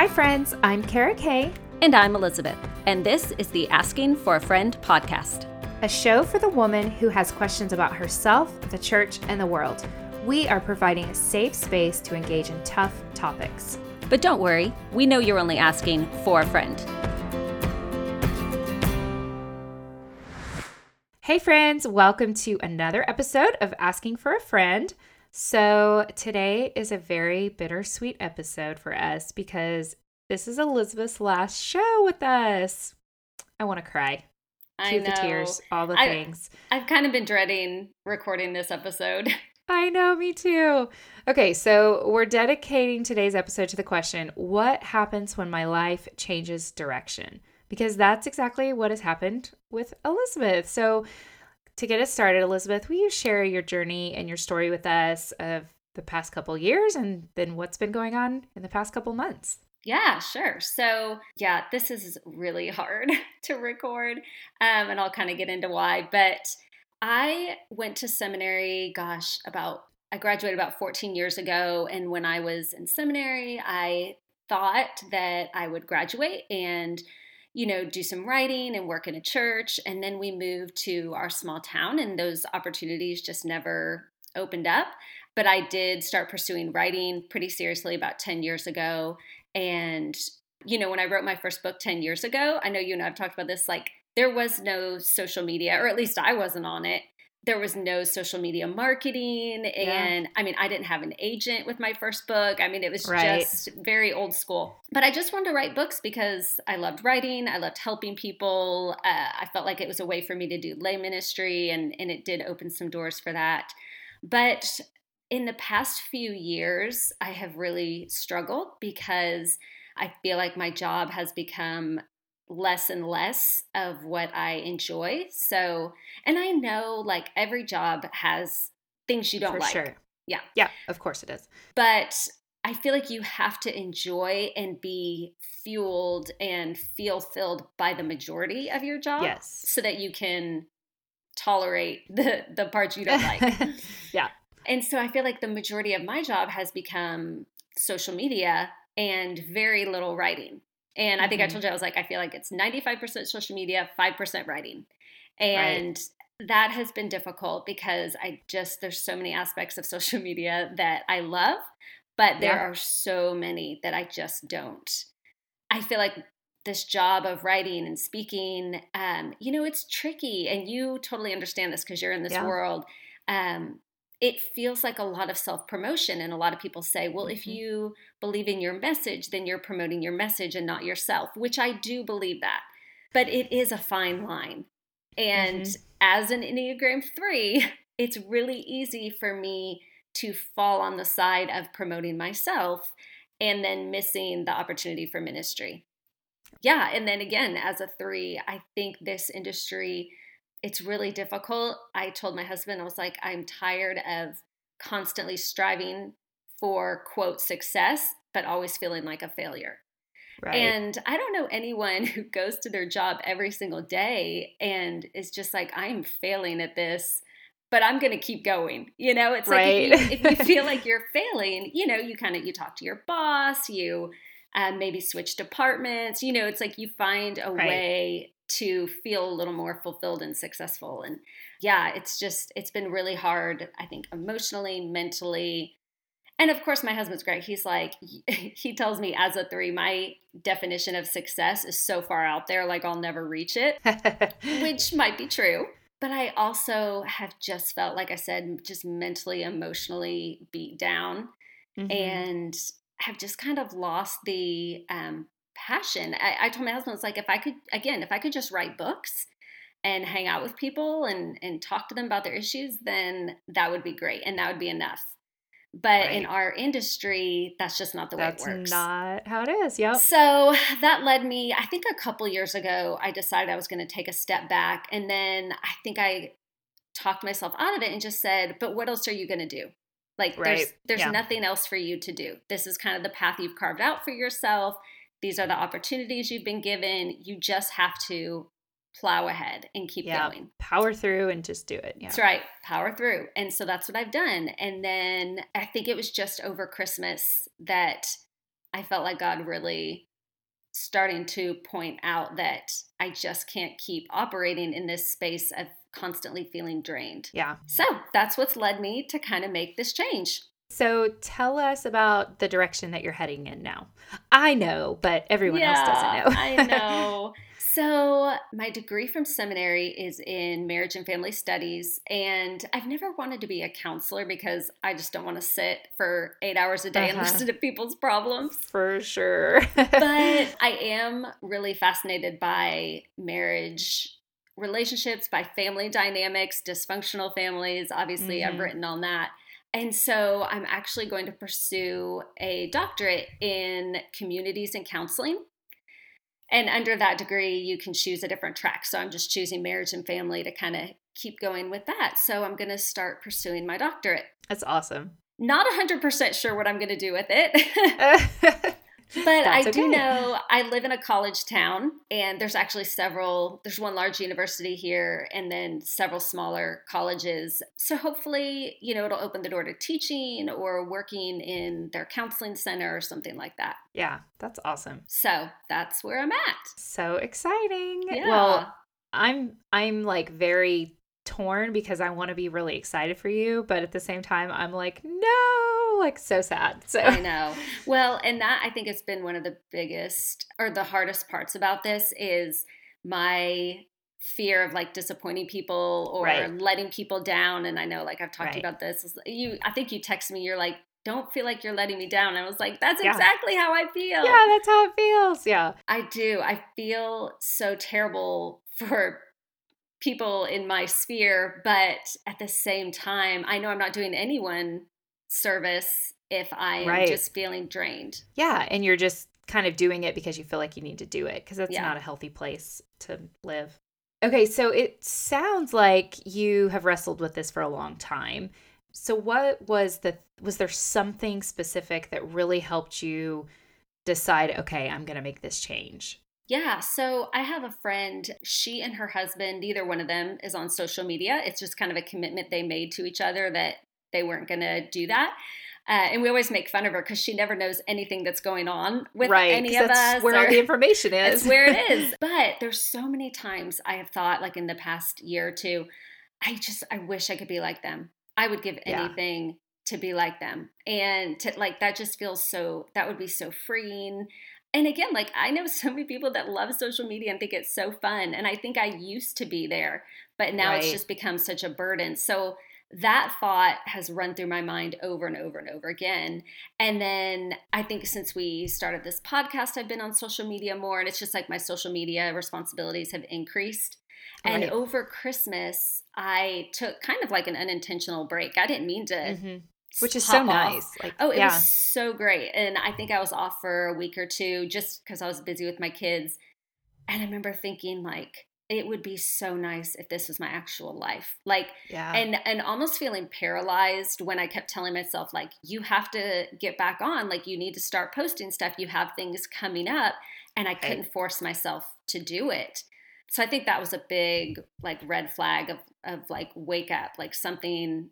Hi, friends. I'm Kara Kay. And I'm Elizabeth. And this is the Asking for a Friend podcast, a show for the woman who has questions about herself, the church, and the world. We are providing a safe space to engage in tough topics. But don't worry, we know you're only asking for a friend. Hey, friends, welcome to another episode of Asking for a Friend. So, today is a very bittersweet episode for us because this is Elizabeth's last show with us. I want to cry. I know. the tears, all the I, things. I've kind of been dreading recording this episode. I know, me too. Okay, so we're dedicating today's episode to the question what happens when my life changes direction? Because that's exactly what has happened with Elizabeth. So, to get us started, Elizabeth, will you share your journey and your story with us of the past couple years and then what's been going on in the past couple months? Yeah, sure. So, yeah, this is really hard to record, um, and I'll kind of get into why. But I went to seminary, gosh, about I graduated about 14 years ago. And when I was in seminary, I thought that I would graduate and you know, do some writing and work in a church. And then we moved to our small town, and those opportunities just never opened up. But I did start pursuing writing pretty seriously about 10 years ago. And, you know, when I wrote my first book 10 years ago, I know you and I have talked about this, like, there was no social media, or at least I wasn't on it there was no social media marketing and yeah. i mean i didn't have an agent with my first book. I mean it was right. just very old school. But i just wanted to write books because i loved writing. I loved helping people. Uh, i felt like it was a way for me to do lay ministry and, and it did open some doors for that. But in the past few years i have really struggled because I feel like my job has become less and less of what I enjoy. So, and I know like every job has things you don't For like. Sure. Yeah. Yeah, of course it is. But I feel like you have to enjoy and be fueled and feel filled by the majority of your job. Yes. So that you can tolerate the the parts you don't like. yeah. And so I feel like the majority of my job has become social media and very little writing. And I think mm-hmm. I told you I was like, I feel like it's 95% social media, 5% writing. And right. that has been difficult because I just, there's so many aspects of social media that I love, but there yeah. are so many that I just don't. I feel like this job of writing and speaking, um, you know, it's tricky. And you totally understand this because you're in this yeah. world. Um, it feels like a lot of self promotion. And a lot of people say, well, mm-hmm. if you believe in your message, then you're promoting your message and not yourself, which I do believe that. But it is a fine line. And mm-hmm. as an Enneagram 3, it's really easy for me to fall on the side of promoting myself and then missing the opportunity for ministry. Yeah. And then again, as a three, I think this industry it's really difficult. I told my husband, I was like, I'm tired of constantly striving for quote success, but always feeling like a failure. Right. And I don't know anyone who goes to their job every single day and is just like, I'm failing at this, but I'm going to keep going. You know, it's right. like if you, if you feel like you're failing, you know, you kind of you talk to your boss, you um, maybe switch departments. You know, it's like you find a right. way to feel a little more fulfilled and successful. And yeah, it's just, it's been really hard, I think, emotionally, mentally. And of course, my husband's great. He's like, he tells me as a three, my definition of success is so far out there, like I'll never reach it, which might be true. But I also have just felt, like I said, just mentally, emotionally beat down mm-hmm. and have just kind of lost the um, passion. I, I told my husband, it's like if I could, again, if I could just write books and hang out with people and and talk to them about their issues, then that would be great, and that would be enough. But right. in our industry, that's just not the that's way it works. Not how it is. Yep. So that led me. I think a couple years ago, I decided I was going to take a step back, and then I think I talked myself out of it and just said, "But what else are you going to do? Like, right. there's there's yeah. nothing else for you to do. This is kind of the path you've carved out for yourself. These are the opportunities you've been given. You just have to plow ahead and keep yeah, going. Power through and just do it. Yeah. That's right. Power through. And so that's what I've done. And then I think it was just over Christmas that I felt like God really starting to point out that I just can't keep operating in this space of constantly feeling drained. Yeah. So that's what's led me to kind of make this change. So tell us about the direction that you're heading in now. I know, but everyone yeah, else doesn't know. I know. So, my degree from seminary is in marriage and family studies. And I've never wanted to be a counselor because I just don't want to sit for eight hours a day uh-huh. and listen to people's problems. For sure. but I am really fascinated by marriage relationships, by family dynamics, dysfunctional families. Obviously, mm-hmm. I've written on that. And so I'm actually going to pursue a doctorate in communities and counseling. And under that degree, you can choose a different track. So I'm just choosing marriage and family to kind of keep going with that. So I'm going to start pursuing my doctorate. That's awesome. Not 100% sure what I'm going to do with it. But I do know I live in a college town, and there's actually several. There's one large university here, and then several smaller colleges. So hopefully, you know, it'll open the door to teaching or working in their counseling center or something like that. Yeah, that's awesome. So that's where I'm at. So exciting. Yeah. Well, I'm I'm like very torn because I want to be really excited for you, but at the same time, I'm like, no, Oh, like so sad. So I know. Well, and that I think has been one of the biggest or the hardest parts about this is my fear of like disappointing people or right. letting people down. And I know, like I've talked right. to you about this. You, I think you text me. You're like, don't feel like you're letting me down. I was like, that's yeah. exactly how I feel. Yeah, that's how it feels. Yeah. I do. I feel so terrible for people in my sphere, but at the same time, I know I'm not doing anyone service if I am right. just feeling drained. Yeah, and you're just kind of doing it because you feel like you need to do it because that's yeah. not a healthy place to live. Okay, so it sounds like you have wrestled with this for a long time. So what was the was there something specific that really helped you decide okay, I'm going to make this change? Yeah. So I have a friend, she and her husband, neither one of them is on social media. It's just kind of a commitment they made to each other that they weren't going to do that. Uh, and we always make fun of her because she never knows anything that's going on with right, any of us. That's where all the information is. Where it is. But there's so many times I have thought, like in the past year or two, I just I wish I could be like them. I would give anything yeah. to be like them, and to like that just feels so. That would be so freeing and again, like I know so many people that love social media and think it's so fun. And I think I used to be there, but now right. it's just become such a burden. So that thought has run through my mind over and over and over again. And then I think since we started this podcast, I've been on social media more, and it's just like my social media responsibilities have increased. Right. And over Christmas, I took kind of like an unintentional break. I didn't mean to mm-hmm which is so nice. Like, oh, it yeah. was so great. And I think I was off for a week or two just because I was busy with my kids. And I remember thinking like it would be so nice if this was my actual life. Like yeah. and and almost feeling paralyzed when I kept telling myself like you have to get back on, like you need to start posting stuff, you have things coming up and I couldn't force myself to do it. So I think that was a big like red flag of of like wake up, like something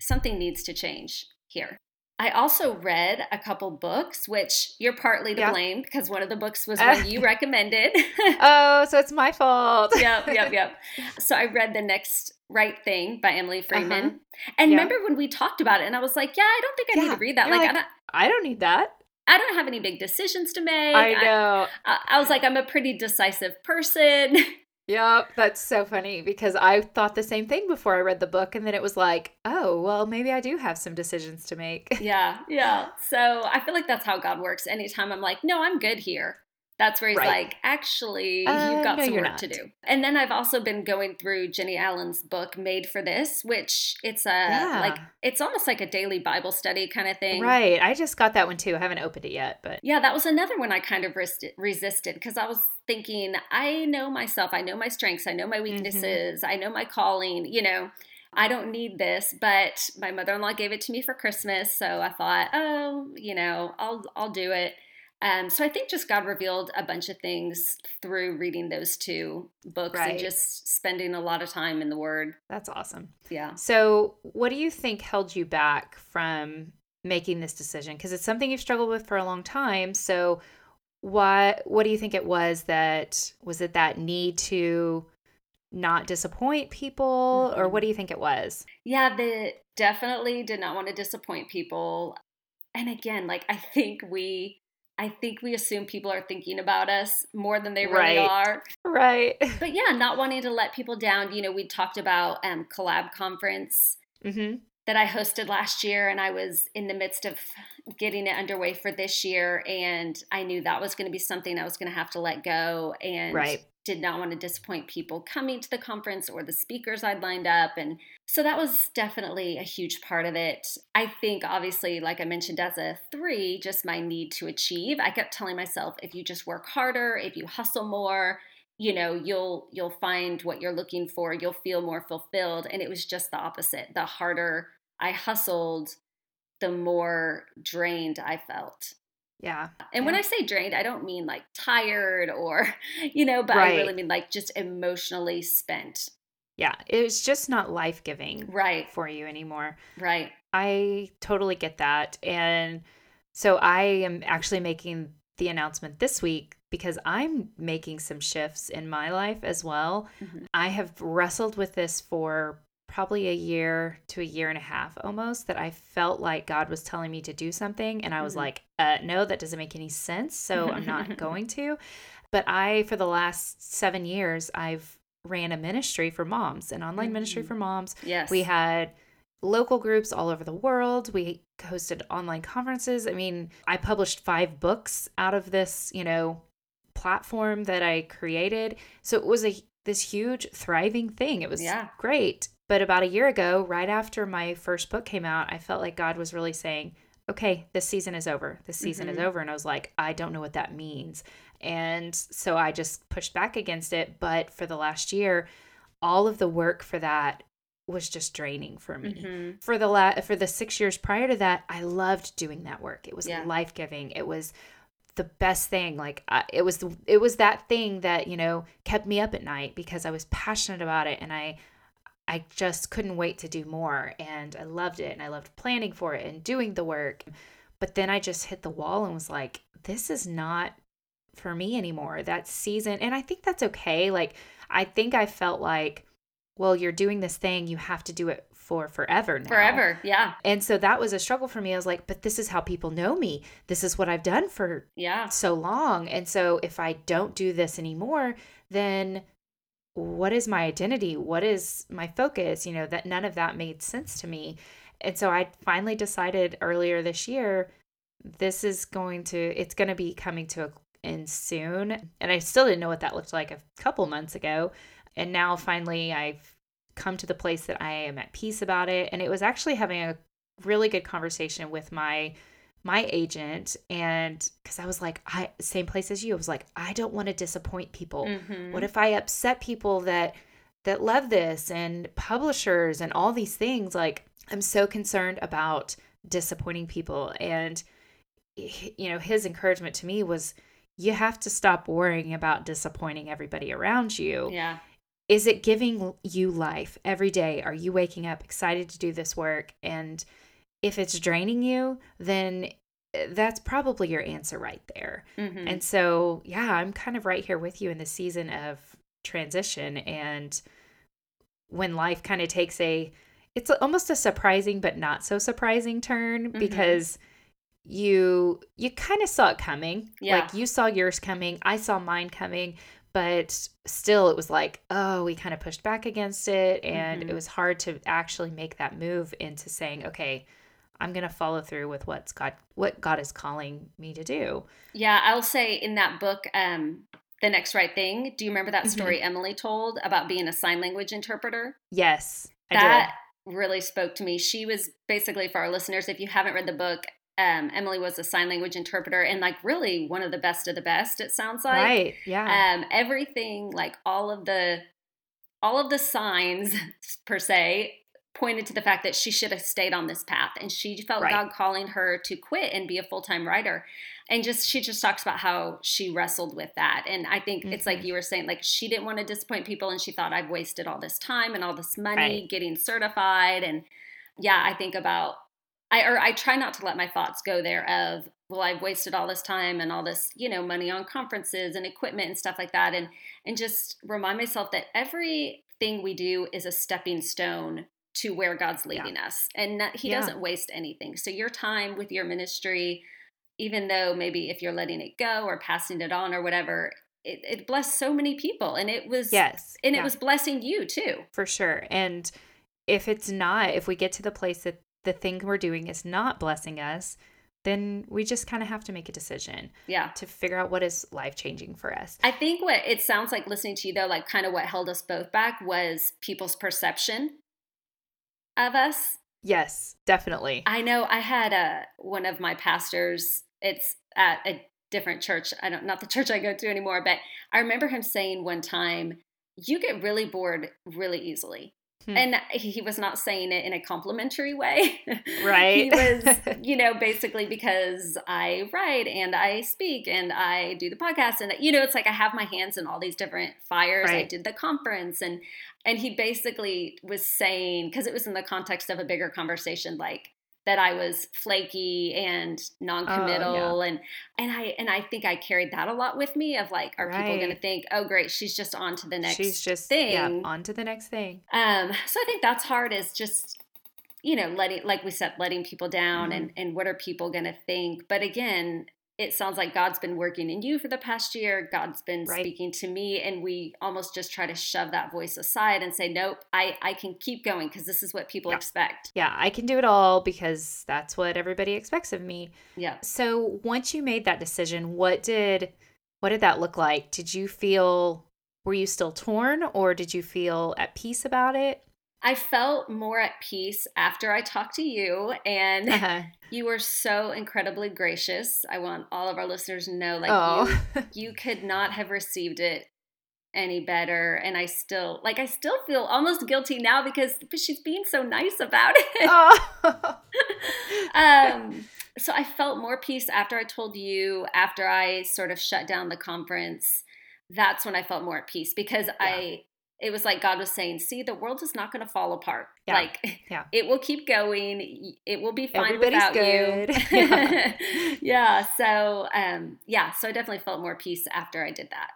something needs to change here. I also read a couple books, which you're partly to yeah. blame because one of the books was one you recommended. oh, so it's my fault. yep, yep, yep. So I read The Next Right Thing by Emily Freeman. Uh-huh. And yep. remember when we talked about it, and I was like, yeah, I don't think I yeah. need to read that. Like, like, I, don't, I don't need that. I don't have any big decisions to make. I know. I, I was like, I'm a pretty decisive person. Yep, that's so funny because I thought the same thing before I read the book, and then it was like, oh, well, maybe I do have some decisions to make. Yeah, yeah. So I feel like that's how God works. Anytime I'm like, no, I'm good here, that's where he's right. like, actually, uh, you've got no, some work not. to do. And then I've also been going through Jennie Allen's book, Made for This, which it's a yeah. like it's almost like a daily Bible study kind of thing. Right. I just got that one too. I haven't opened it yet, but yeah, that was another one I kind of resisted because I was thinking, I know myself, I know my strengths, I know my mm-hmm. weaknesses, mm-hmm. I know my calling, you know. I don't need this, but my mother-in-law gave it to me for Christmas, so I thought, oh, you know, I'll I'll do it. Um, so I think just God revealed a bunch of things through reading those two books right. and just spending a lot of time in the Word. That's awesome. Yeah. So, what do you think held you back from making this decision because it's something you've struggled with for a long time. So what what do you think it was that was it that need to not disappoint people mm-hmm. or what do you think it was? Yeah, the definitely did not want to disappoint people. And again, like I think we I think we assume people are thinking about us more than they really right. are. Right. But yeah, not wanting to let people down. You know, we talked about um, collab conference mm-hmm. That I hosted last year, and I was in the midst of getting it underway for this year, and I knew that was going to be something I was going to have to let go. And right did not want to disappoint people coming to the conference or the speakers I'd lined up. And so that was definitely a huge part of it. I think, obviously, like I mentioned, as a three, just my need to achieve. I kept telling myself, if you just work harder, if you hustle more, you know you'll you'll find what you're looking for you'll feel more fulfilled and it was just the opposite the harder i hustled the more drained i felt yeah. And yeah. when I say drained, I don't mean like tired or, you know, but right. I really mean like just emotionally spent. Yeah. It's just not life giving right. for you anymore. Right. I totally get that. And so I am actually making the announcement this week because I'm making some shifts in my life as well. Mm-hmm. I have wrestled with this for probably a year to a year and a half almost that I felt like God was telling me to do something. And I was mm-hmm. like, uh, no, that doesn't make any sense. So I'm not going to. But I, for the last seven years, I've ran a ministry for moms, an online mm-hmm. ministry for moms. Yes. We had local groups all over the world. We hosted online conferences. I mean, I published five books out of this, you know, platform that I created. So it was a this huge thriving thing. It was yeah. great. But about a year ago, right after my first book came out, I felt like God was really saying, okay, this season is over. This season mm-hmm. is over. And I was like, I don't know what that means. And so I just pushed back against it. But for the last year, all of the work for that was just draining for me. Mm-hmm. For the la- for the 6 years prior to that, I loved doing that work. It was yeah. life-giving. It was the best thing like I, it was the, it was that thing that you know kept me up at night because I was passionate about it and I I just couldn't wait to do more. And I loved it. And I loved planning for it and doing the work. But then I just hit the wall and was like, this is not for me anymore. That season. And I think that's okay. Like, I think I felt like, well, you're doing this thing, you have to do it for forever now. Forever, yeah. And so that was a struggle for me. I was like, but this is how people know me. This is what I've done for yeah so long. And so if I don't do this anymore, then what is my identity? What is my focus? You know, that none of that made sense to me. And so I finally decided earlier this year, this is going to, it's going to be coming to an end soon. And I still didn't know what that looked like a couple months ago. And now finally I've come to the place that I am at peace about it. And it was actually having a really good conversation with my my agent and because I was like, I same place as you. I was like, I don't want to disappoint people. Mm-hmm. What if I upset people that that love this and publishers and all these things? Like, I'm so concerned about disappointing people. And you know, his encouragement to me was you have to stop worrying about disappointing everybody around you. Yeah. Is it giving you life every day? Are you waking up excited to do this work and if it's draining you, then eh, that's probably your answer right there. Mm-hmm. And so, yeah, I'm kind of right here with you in the season of transition. And when life kind of takes a, it's almost a surprising but not so surprising turn mm-hmm. because you you kind of saw it coming. Yeah. Like you saw yours coming, I saw mine coming, but still it was like, oh, we kind of pushed back against it and mm-hmm. it was hard to actually make that move into saying, okay, I'm going to follow through with what's God what God is calling me to do. Yeah, I'll say in that book um The Next Right Thing, do you remember that story mm-hmm. Emily told about being a sign language interpreter? Yes, I that really spoke to me. She was basically for our listeners if you haven't read the book, um, Emily was a sign language interpreter and like really one of the best of the best. It sounds like right, yeah. Um, everything like all of the all of the signs per se pointed to the fact that she should have stayed on this path and she felt right. God calling her to quit and be a full-time writer. And just she just talks about how she wrestled with that. And I think mm-hmm. it's like mm-hmm. you were saying like she didn't want to disappoint people and she thought I've wasted all this time and all this money right. getting certified and yeah, I think about I or I try not to let my thoughts go there of well I've wasted all this time and all this you know money on conferences and equipment and stuff like that and and just remind myself that everything we do is a stepping stone to where God's leading yeah. us and that he yeah. doesn't waste anything. So your time with your ministry even though maybe if you're letting it go or passing it on or whatever it, it blessed so many people and it was yes and yeah. it was blessing you too for sure and if it's not if we get to the place that the thing we're doing is not blessing us, then we just kind of have to make a decision. Yeah. To figure out what is life changing for us. I think what it sounds like listening to you though, like kind of what held us both back was people's perception of us. Yes, definitely. I know I had a one of my pastors, it's at a different church. I don't not the church I go to anymore, but I remember him saying one time, you get really bored really easily. Hmm. And he was not saying it in a complimentary way. Right. he was, you know, basically because I write and I speak and I do the podcast and you know, it's like I have my hands in all these different fires. Right. I did the conference and and he basically was saying because it was in the context of a bigger conversation like that I was flaky and non-committal oh, yeah. and and I and I think I carried that a lot with me of like are right. people going to think oh great she's just on to the next she's just thing yeah, on to the next thing um so I think that's hard is just you know letting like we said letting people down mm-hmm. and and what are people going to think but again it sounds like God's been working in you for the past year. God's been right. speaking to me, and we almost just try to shove that voice aside and say, "Nope, I I can keep going because this is what people yeah. expect." Yeah, I can do it all because that's what everybody expects of me. Yeah. So once you made that decision, what did what did that look like? Did you feel were you still torn, or did you feel at peace about it? I felt more at peace after I talked to you, and uh-huh. you were so incredibly gracious. I want all of our listeners to know, like oh. you, you could not have received it any better. And I still, like, I still feel almost guilty now because she's being so nice about it. Oh. um, so I felt more peace after I told you, after I sort of shut down the conference. That's when I felt more at peace because yeah. I it was like God was saying, "See, the world is not going to fall apart. Yeah. Like, yeah. it will keep going. It will be fine Everybody's without good. you." yeah. yeah. So, um, yeah. So I definitely felt more peace after I did that.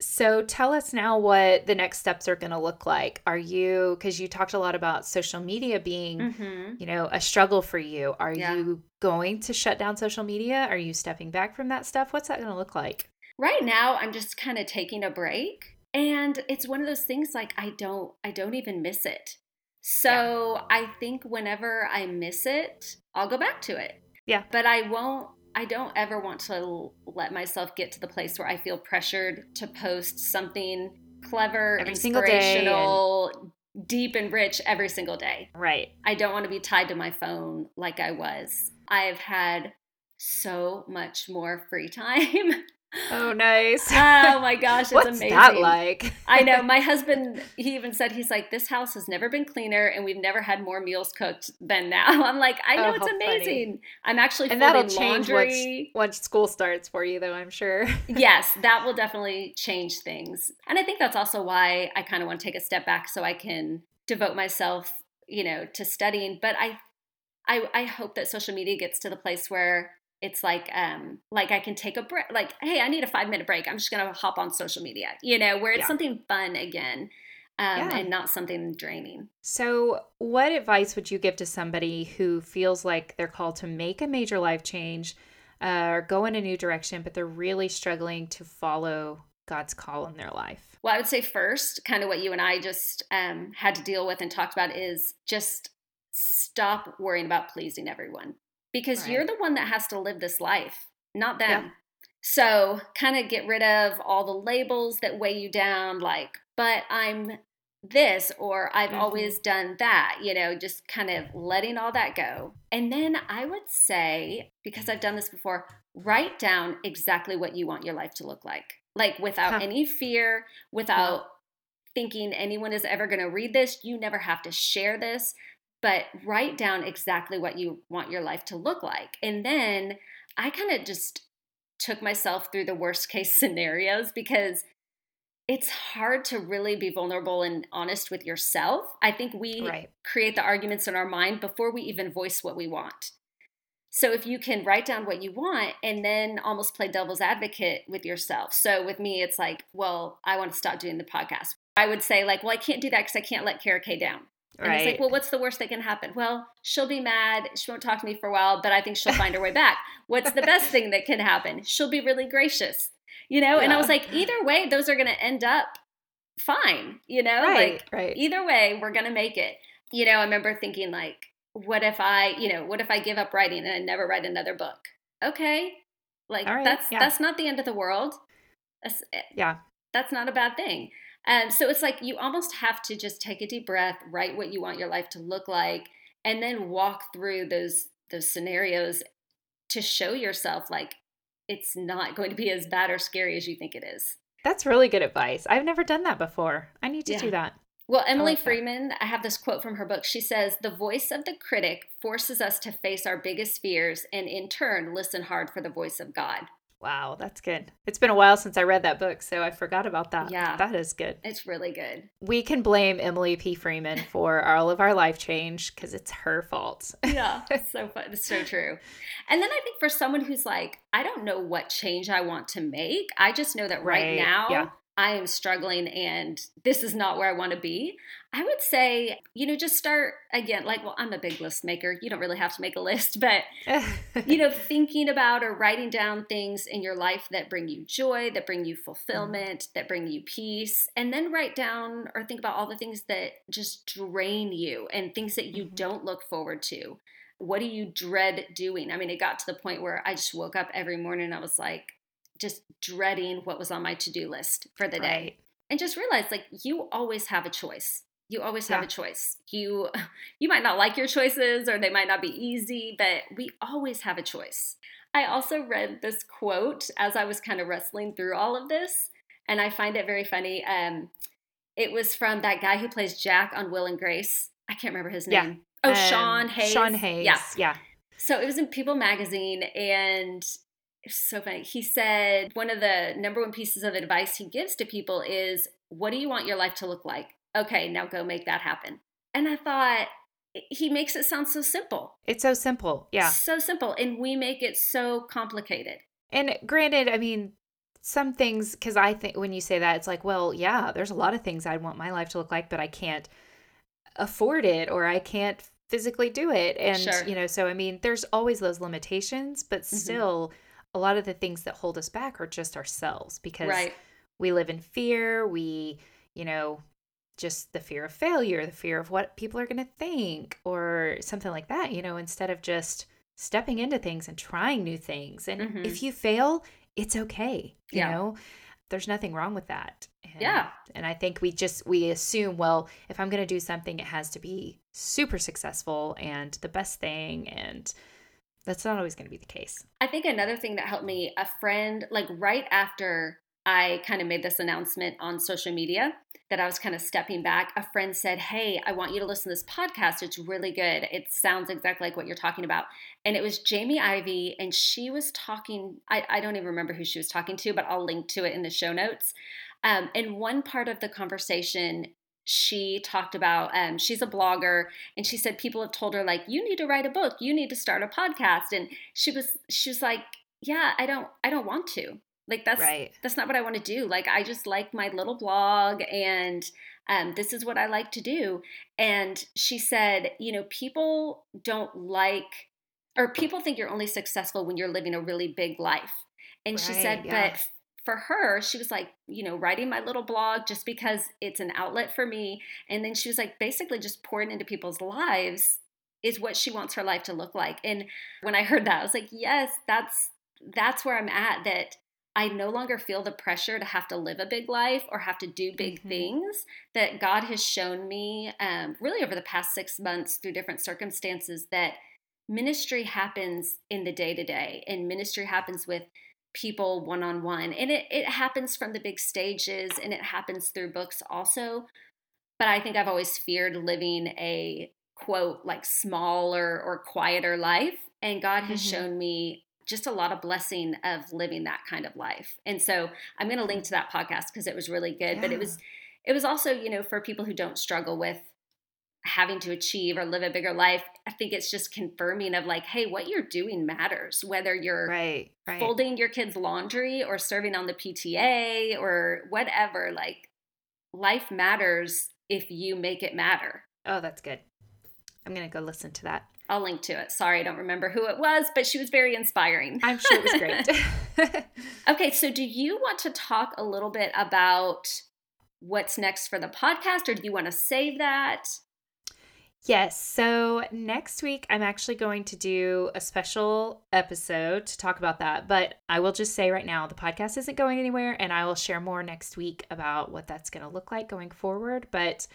So tell us now what the next steps are going to look like. Are you because you talked a lot about social media being, mm-hmm. you know, a struggle for you. Are yeah. you going to shut down social media? Are you stepping back from that stuff? What's that going to look like? Right now, I'm just kind of taking a break and it's one of those things like i don't i don't even miss it. So yeah. i think whenever i miss it i'll go back to it. Yeah. But i won't i don't ever want to let myself get to the place where i feel pressured to post something clever every inspirational and... deep and rich every single day. Right. I don't want to be tied to my phone like i was. I've had so much more free time Oh, nice. oh my gosh, it's What's amazing. that like? I know. My husband, he even said, he's like, this house has never been cleaner and we've never had more meals cooked than now. I'm like, I know oh, it's amazing. Funny. I'm actually and that'll change laundry. Once, once school starts for you, though, I'm sure. yes, that will definitely change things. And I think that's also why I kind of want to take a step back so I can devote myself, you know, to studying. But I, I, I hope that social media gets to the place where it's like um like I can take a break like hey I need a 5 minute break I'm just going to hop on social media you know where it's yeah. something fun again um, yeah. and not something draining. So, what advice would you give to somebody who feels like they're called to make a major life change uh, or go in a new direction, but they're really struggling to follow God's call in their life? Well, I would say first, kind of what you and I just um, had to deal with and talked about is just stop worrying about pleasing everyone because right. you're the one that has to live this life, not them. Yeah. So, kind of get rid of all the labels that weigh you down, like, but I'm this or I've mm-hmm. always done that, you know, just kind of letting all that go. And then I would say, because I've done this before, write down exactly what you want your life to look like, like without huh. any fear, without. Thinking anyone is ever going to read this, you never have to share this but write down exactly what you want your life to look like. And then I kind of just took myself through the worst case scenarios because it's hard to really be vulnerable and honest with yourself. I think we right. create the arguments in our mind before we even voice what we want. So if you can write down what you want and then almost play devil's advocate with yourself. So with me, it's like, well, I want to stop doing the podcast. I would say like, well, I can't do that because I can't let Kara Kay down. And right. it's like, well, what's the worst that can happen? Well, she'll be mad. She won't talk to me for a while, but I think she'll find her way back. What's the best thing that can happen? She'll be really gracious, you know? Yeah. And I was like, either way, those are going to end up fine, you know? Right, like, right. Either way, we're going to make it. You know, I remember thinking, like, what if I, you know, what if I give up writing and I never write another book? Okay. Like, right, that's, yeah. that's not the end of the world. That's, eh, yeah. That's not a bad thing. Um, so it's like you almost have to just take a deep breath, write what you want your life to look like, and then walk through those those scenarios to show yourself like it's not going to be as bad or scary as you think it is. That's really good advice. I've never done that before. I need to yeah. do that. Well, Emily I like Freeman, I have this quote from her book. She says, The voice of the critic forces us to face our biggest fears and in turn listen hard for the voice of God. Wow, that's good. It's been a while since I read that book, so I forgot about that. Yeah. That is good. It's really good. We can blame Emily P. Freeman for all of our life change because it's her fault. yeah, it's so fun. It's so true. And then I think for someone who's like, I don't know what change I want to make, I just know that right, right now yeah. I am struggling and this is not where I want to be. I would say, you know, just start again, like, well, I'm a big list maker. You don't really have to make a list, but, you know, thinking about or writing down things in your life that bring you joy, that bring you mm-hmm. fulfillment, that bring you peace. And then write down or think about all the things that just drain you and things that you mm-hmm. don't look forward to. What do you dread doing? I mean, it got to the point where I just woke up every morning and I was like, just dreading what was on my to-do list for the day right. and just realize like you always have a choice. You always have yeah. a choice. You you might not like your choices or they might not be easy but we always have a choice. I also read this quote as i was kind of wrestling through all of this and i find it very funny um, it was from that guy who plays jack on will and grace. I can't remember his name. Yeah. oh um, sean hayes? Sean hayes. Yeah. Yeah. So it was in people magazine and so funny. He said one of the number one pieces of advice he gives to people is, What do you want your life to look like? Okay, now go make that happen. And I thought, he makes it sound so simple. It's so simple. Yeah. So simple. And we make it so complicated. And granted, I mean, some things, because I think when you say that, it's like, well, yeah, there's a lot of things I'd want my life to look like, but I can't afford it or I can't physically do it. And, sure. you know, so I mean, there's always those limitations, but mm-hmm. A lot of the things that hold us back are just ourselves because right. we live in fear. We, you know, just the fear of failure, the fear of what people are going to think, or something like that, you know, instead of just stepping into things and trying new things. And mm-hmm. if you fail, it's okay. You yeah. know, there's nothing wrong with that. And, yeah. And I think we just, we assume, well, if I'm going to do something, it has to be super successful and the best thing. And, that's not always going to be the case. I think another thing that helped me, a friend, like right after I kind of made this announcement on social media that I was kind of stepping back, a friend said, Hey, I want you to listen to this podcast. It's really good. It sounds exactly like what you're talking about. And it was Jamie Ivey, and she was talking, I, I don't even remember who she was talking to, but I'll link to it in the show notes. Um, and one part of the conversation, she talked about um, she's a blogger and she said people have told her like you need to write a book. You need to start a podcast. And she was she was like yeah i don't i don't want to. Like that's right. that's not what i want to do. Like i just like my little blog and um, this is what i like to do. And she said you know people don't like or people think you're only successful when you're living a really big life. And right, she said yeah. but for her, she was like, you know, writing my little blog just because it's an outlet for me. And then she was like, basically just pouring into people's lives is what she wants her life to look like. And when I heard that, I was like, yes, that's that's where I'm at that I no longer feel the pressure to have to live a big life or have to do big mm-hmm. things. That God has shown me, um, really over the past six months through different circumstances, that ministry happens in the day to day, and ministry happens with people one on one. And it, it happens from the big stages and it happens through books also. But I think I've always feared living a quote, like smaller or quieter life. And God has mm-hmm. shown me just a lot of blessing of living that kind of life. And so I'm going to link to that podcast because it was really good. Yeah. But it was, it was also, you know, for people who don't struggle with having to achieve or live a bigger life. I think it's just confirming of like, hey, what you're doing matters, whether you're right, right. folding your kids' laundry or serving on the PTA or whatever. Like, life matters if you make it matter. Oh, that's good. I'm going to go listen to that. I'll link to it. Sorry, I don't remember who it was, but she was very inspiring. I'm sure it was great. okay, so do you want to talk a little bit about what's next for the podcast, or do you want to save that? Yes. So next week, I'm actually going to do a special episode to talk about that. But I will just say right now, the podcast isn't going anywhere, and I will share more next week about what that's going to look like going forward. But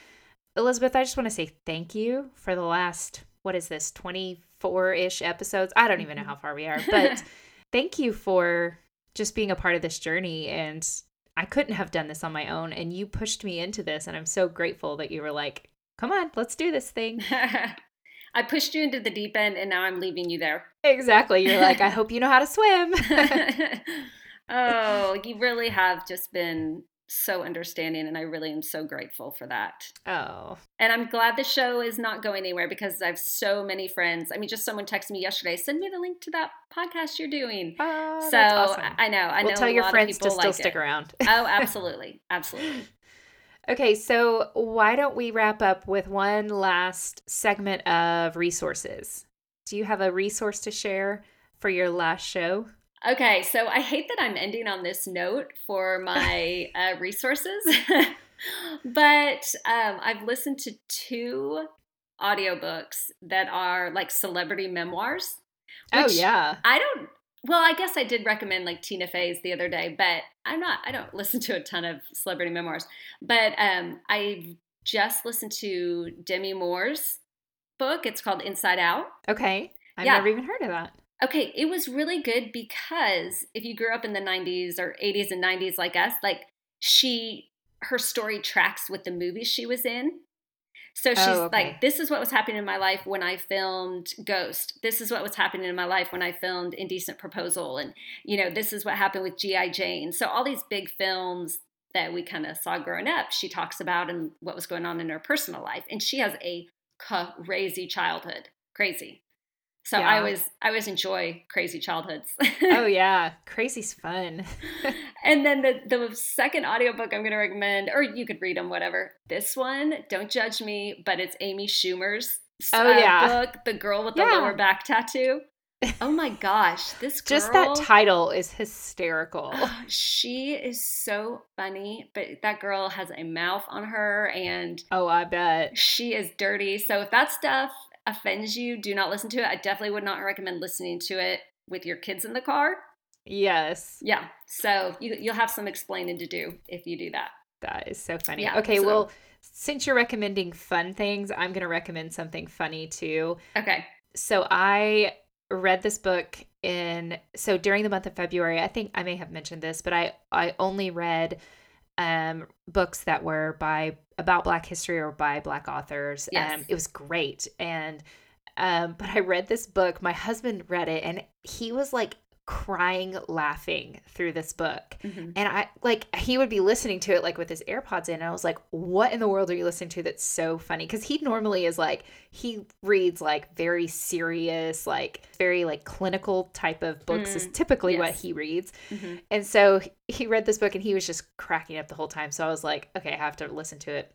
Elizabeth, I just want to say thank you for the last, what is this, 24 ish episodes? I don't even know mm-hmm. how far we are, but thank you for just being a part of this journey. And I couldn't have done this on my own. And you pushed me into this. And I'm so grateful that you were like, come on, let's do this thing. I pushed you into the deep end and now I'm leaving you there. Exactly. You're like, I hope you know how to swim. oh, you really have just been so understanding and I really am so grateful for that. Oh. And I'm glad the show is not going anywhere because I have so many friends. I mean, just someone texted me yesterday, send me the link to that podcast you're doing. Oh, so awesome. I know. I we'll know tell your friends to still like stick it. around. oh, absolutely. Absolutely. Okay, so why don't we wrap up with one last segment of resources? Do you have a resource to share for your last show? Okay, so I hate that I'm ending on this note for my uh, resources, but um, I've listened to two audiobooks that are like celebrity memoirs. Oh, yeah. I don't, well, I guess I did recommend like Tina Fey's the other day, but I'm not, I don't listen to a ton of celebrity memoirs, but um, I just listened to Demi Moore's book. It's called Inside Out. Okay. I've yeah. never even heard of that. Okay, it was really good because if you grew up in the 90s or 80s and 90s like us, like she her story tracks with the movies she was in. So she's oh, okay. like, this is what was happening in my life when I filmed Ghost. This is what was happening in my life when I filmed Indecent Proposal. And, you know, this is what happened with G.I. Jane. So all these big films that we kind of saw growing up, she talks about and what was going on in her personal life. And she has a crazy childhood. Crazy. So yeah. I was I always enjoy crazy childhoods. oh yeah, crazy's fun. and then the the second audiobook I'm going to recommend or you could read them whatever. This one, don't judge me, but it's Amy Schumer's oh, uh, yeah. book, The Girl with the yeah. Lower Back Tattoo. Oh my gosh, this girl, just that title is hysterical. she is so funny, but that girl has a mouth on her, and oh, I bet she is dirty. So if that stuff offends you, do not listen to it. I definitely would not recommend listening to it with your kids in the car. Yes. Yeah. So you, you'll have some explaining to do if you do that. That is so funny. Yeah, okay. So, well, since you're recommending fun things, I'm going to recommend something funny too. Okay. So I read this book in so during the month of February. I think I may have mentioned this, but I I only read um books that were by about Black history or by Black authors. Yes. Um, it was great. And, um, but I read this book. My husband read it and he was like crying laughing through this book mm-hmm. and i like he would be listening to it like with his airpods in and i was like what in the world are you listening to that's so funny because he normally is like he reads like very serious like very like clinical type of books mm, is typically yes. what he reads mm-hmm. and so he read this book and he was just cracking up the whole time so i was like okay i have to listen to it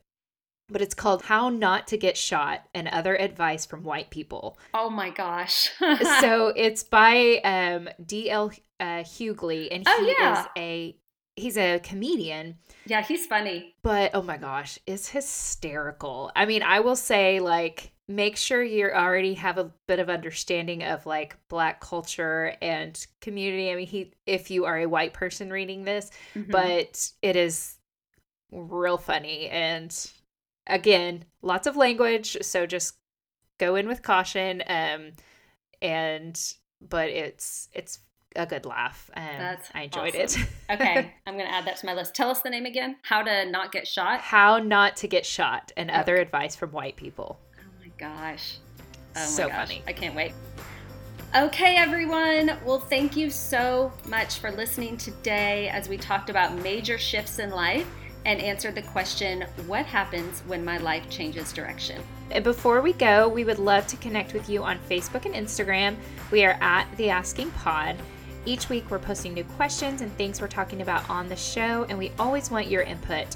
but it's called How Not to Get Shot and Other Advice from White People. Oh my gosh. so it's by um, D.L. Uh, Hughley, and oh, he oh, yeah. is a he's a comedian. Yeah, he's funny. But oh my gosh, it's hysterical. I mean, I will say like make sure you already have a bit of understanding of like black culture and community. I mean, he if you are a white person reading this, mm-hmm. but it is real funny and again, lots of language, so just go in with caution. Um, and but it's it's a good laugh. Um, That's I enjoyed awesome. it. okay, I'm gonna add that to my list. Tell us the name again. How to not get shot. How not to get shot, and other advice from white people. Oh my gosh. Oh so gosh. funny. I can't wait. Okay, everyone. Well, thank you so much for listening today as we talked about major shifts in life and answered the question what happens when my life changes direction? Before we go, we would love to connect with you on Facebook and Instagram. We are at The Asking Pod. Each week, we're posting new questions and things we're talking about on the show, and we always want your input.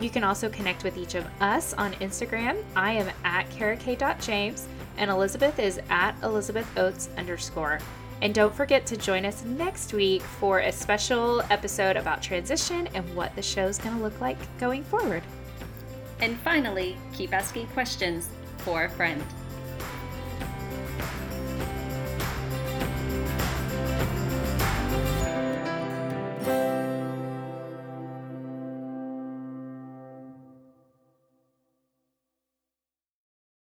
You can also connect with each of us on Instagram. I am at kara.james, and Elizabeth is at Elizabeth Oates underscore. And don't forget to join us next week for a special episode about transition and what the show's going to look like going forward. And finally, keep asking questions for a friend.